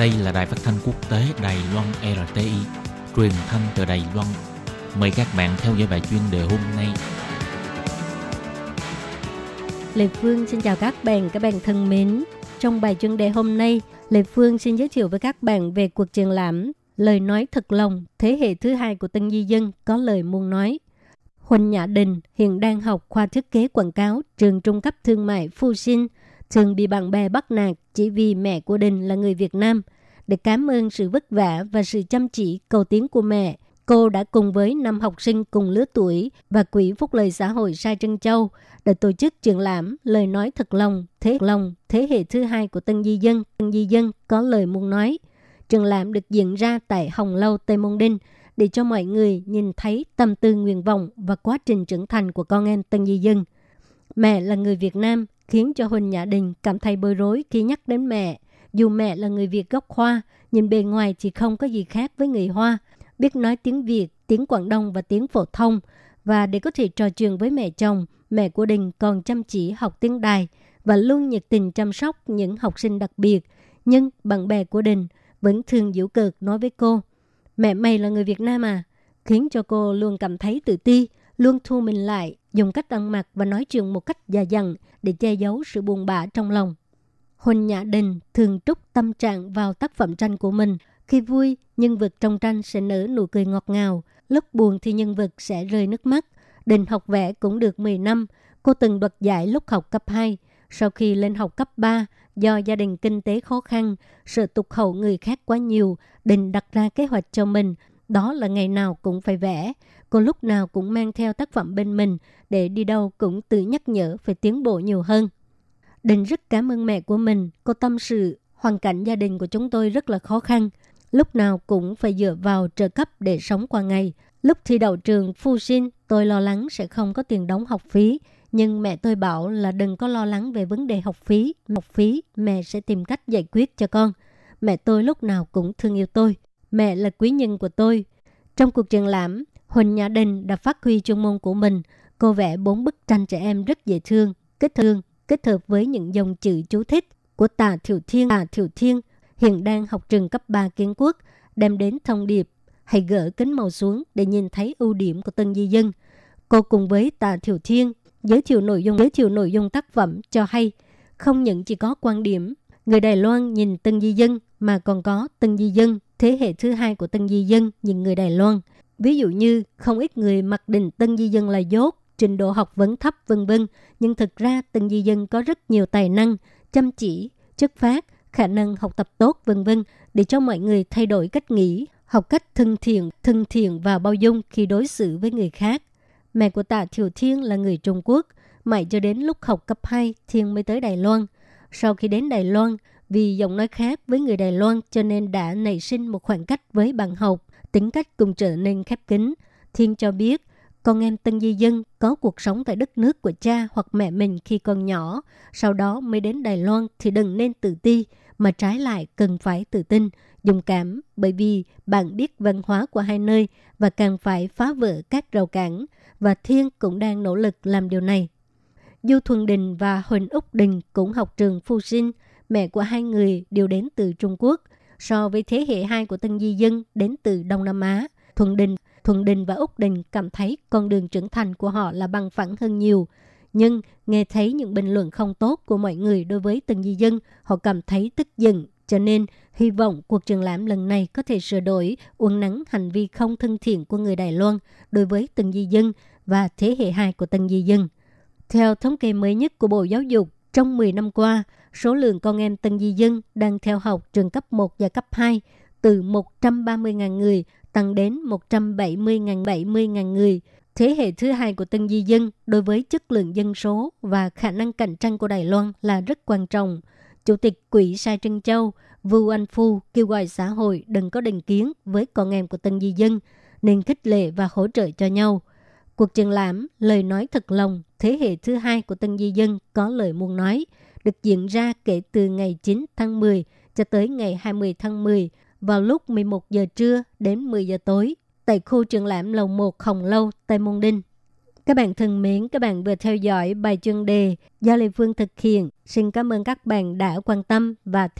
Đây là đài phát thanh quốc tế Đài Loan RTI, truyền thanh từ Đài Loan. Mời các bạn theo dõi bài chuyên đề hôm nay. Lê Phương xin chào các bạn, các bạn thân mến. Trong bài chuyên đề hôm nay, Lê Phương xin giới thiệu với các bạn về cuộc triển lãm Lời nói thật lòng, thế hệ thứ hai của Tân Di Dân có lời muốn nói. Huỳnh Nhã Đình hiện đang học khoa thiết kế quảng cáo trường trung cấp thương mại Phu Sinh, thường bị bạn bè bắt nạt chỉ vì mẹ của Đình là người Việt Nam. Để cảm ơn sự vất vả và sự chăm chỉ cầu tiến của mẹ, cô đã cùng với năm học sinh cùng lứa tuổi và Quỹ Phúc Lợi Xã hội Sai Trân Châu để tổ chức triển lãm Lời nói thật lòng, thế lòng, thế hệ thứ hai của Tân Di Dân. Tân Di Dân có lời muốn nói. Triển lãm được diễn ra tại Hồng Lâu, Tây Môn Đinh để cho mọi người nhìn thấy tâm tư nguyện vọng và quá trình trưởng thành của con em Tân Di Dân. Mẹ là người Việt Nam khiến cho Huỳnh Nhã Đình cảm thấy bối rối khi nhắc đến mẹ. Dù mẹ là người Việt gốc Hoa, nhìn bề ngoài thì không có gì khác với người Hoa, biết nói tiếng Việt, tiếng Quảng Đông và tiếng phổ thông. Và để có thể trò chuyện với mẹ chồng, mẹ của Đình còn chăm chỉ học tiếng đài và luôn nhiệt tình chăm sóc những học sinh đặc biệt. Nhưng bạn bè của Đình vẫn thường giễu cợt nói với cô, mẹ mày là người Việt Nam à, khiến cho cô luôn cảm thấy tự ti, luôn thu mình lại, dùng cách ăn mặc và nói chuyện một cách già dặn để che giấu sự buồn bã trong lòng. Huỳnh Nhã Đình thường trút tâm trạng vào tác phẩm tranh của mình. Khi vui, nhân vật trong tranh sẽ nở nụ cười ngọt ngào. Lúc buồn thì nhân vật sẽ rơi nước mắt. Đình học vẽ cũng được 10 năm. Cô từng đoạt giải lúc học cấp 2. Sau khi lên học cấp 3, do gia đình kinh tế khó khăn, sự tục hậu người khác quá nhiều, Đình đặt ra kế hoạch cho mình. Đó là ngày nào cũng phải vẽ. Cô lúc nào cũng mang theo tác phẩm bên mình để đi đâu cũng tự nhắc nhở phải tiến bộ nhiều hơn. Đình rất cảm ơn mẹ của mình. Cô tâm sự, hoàn cảnh gia đình của chúng tôi rất là khó khăn. Lúc nào cũng phải dựa vào trợ cấp để sống qua ngày. Lúc thi đậu trường Phu Sinh, tôi lo lắng sẽ không có tiền đóng học phí. Nhưng mẹ tôi bảo là đừng có lo lắng về vấn đề học phí. Học phí, mẹ sẽ tìm cách giải quyết cho con. Mẹ tôi lúc nào cũng thương yêu tôi. Mẹ là quý nhân của tôi. Trong cuộc triển lãm, Huỳnh Nhã Đình đã phát huy chuyên môn của mình. Cô vẽ bốn bức tranh trẻ em rất dễ thương, kết thương, kết hợp với những dòng chữ chú thích của Tà Thiểu Thiên. Tà Thiểu Thiên hiện đang học trường cấp 3 kiến quốc, đem đến thông điệp hãy gỡ kính màu xuống để nhìn thấy ưu điểm của tân di dân. Cô cùng với Tà Thiểu Thiên giới thiệu nội dung giới thiệu nội dung tác phẩm cho hay không những chỉ có quan điểm người Đài Loan nhìn tân di dân mà còn có tân di dân thế hệ thứ hai của tân di dân nhìn người Đài Loan. Ví dụ như không ít người mặc định tân di dân là dốt, trình độ học vấn thấp vân vân, nhưng thực ra tân di dân có rất nhiều tài năng, chăm chỉ, chất phát, khả năng học tập tốt vân vân để cho mọi người thay đổi cách nghĩ, học cách thân thiện, thân thiện và bao dung khi đối xử với người khác. Mẹ của Tạ Thiều Thiên là người Trung Quốc, mãi cho đến lúc học cấp 2 Thiên mới tới Đài Loan. Sau khi đến Đài Loan, vì giọng nói khác với người Đài Loan cho nên đã nảy sinh một khoảng cách với bạn học, tính cách cùng trở nên khép kín. Thiên cho biết, con em tân di dân có cuộc sống tại đất nước của cha hoặc mẹ mình khi còn nhỏ, sau đó mới đến Đài Loan thì đừng nên tự ti, mà trái lại cần phải tự tin, dùng cảm bởi vì bạn biết văn hóa của hai nơi và càng phải phá vỡ các rào cản và Thiên cũng đang nỗ lực làm điều này. Du Thuần Đình và Huỳnh Úc Đình cũng học trường Phu Sinh, mẹ của hai người đều đến từ Trung Quốc. So với thế hệ hai của Tân Di Dân đến từ Đông Nam Á, Thuận Đình, Thuận Đình và Úc Đình cảm thấy con đường trưởng thành của họ là bằng phẳng hơn nhiều. Nhưng nghe thấy những bình luận không tốt của mọi người đối với Tân Di Dân, họ cảm thấy tức giận. Cho nên, hy vọng cuộc triển lãm lần này có thể sửa đổi, uốn nắn hành vi không thân thiện của người Đài Loan đối với Tân Di Dân và thế hệ hai của Tân Di Dân. Theo thống kê mới nhất của Bộ Giáo dục, trong 10 năm qua, số lượng con em Tân Di Dân đang theo học trường cấp 1 và cấp 2 từ 130.000 người tăng đến 170.000 70.000 người. Thế hệ thứ hai của Tân Di Dân đối với chất lượng dân số và khả năng cạnh tranh của Đài Loan là rất quan trọng. Chủ tịch Quỹ Sai Trân Châu, Vu Anh Phu kêu gọi xã hội đừng có định kiến với con em của Tân Di Dân, nên khích lệ và hỗ trợ cho nhau. Cuộc triển lãm Lời nói thật lòng thế hệ thứ hai của Tân Di Dân có lời muốn nói được diễn ra kể từ ngày 9 tháng 10 cho tới ngày 20 tháng 10 vào lúc 11 giờ trưa đến 10 giờ tối tại khu triển lãm lầu 1 Hồng Lâu, Tây Môn Đinh. Các bạn thân mến, các bạn vừa theo dõi bài chuyên đề do Lê Phương thực hiện. Xin cảm ơn các bạn đã quan tâm và theo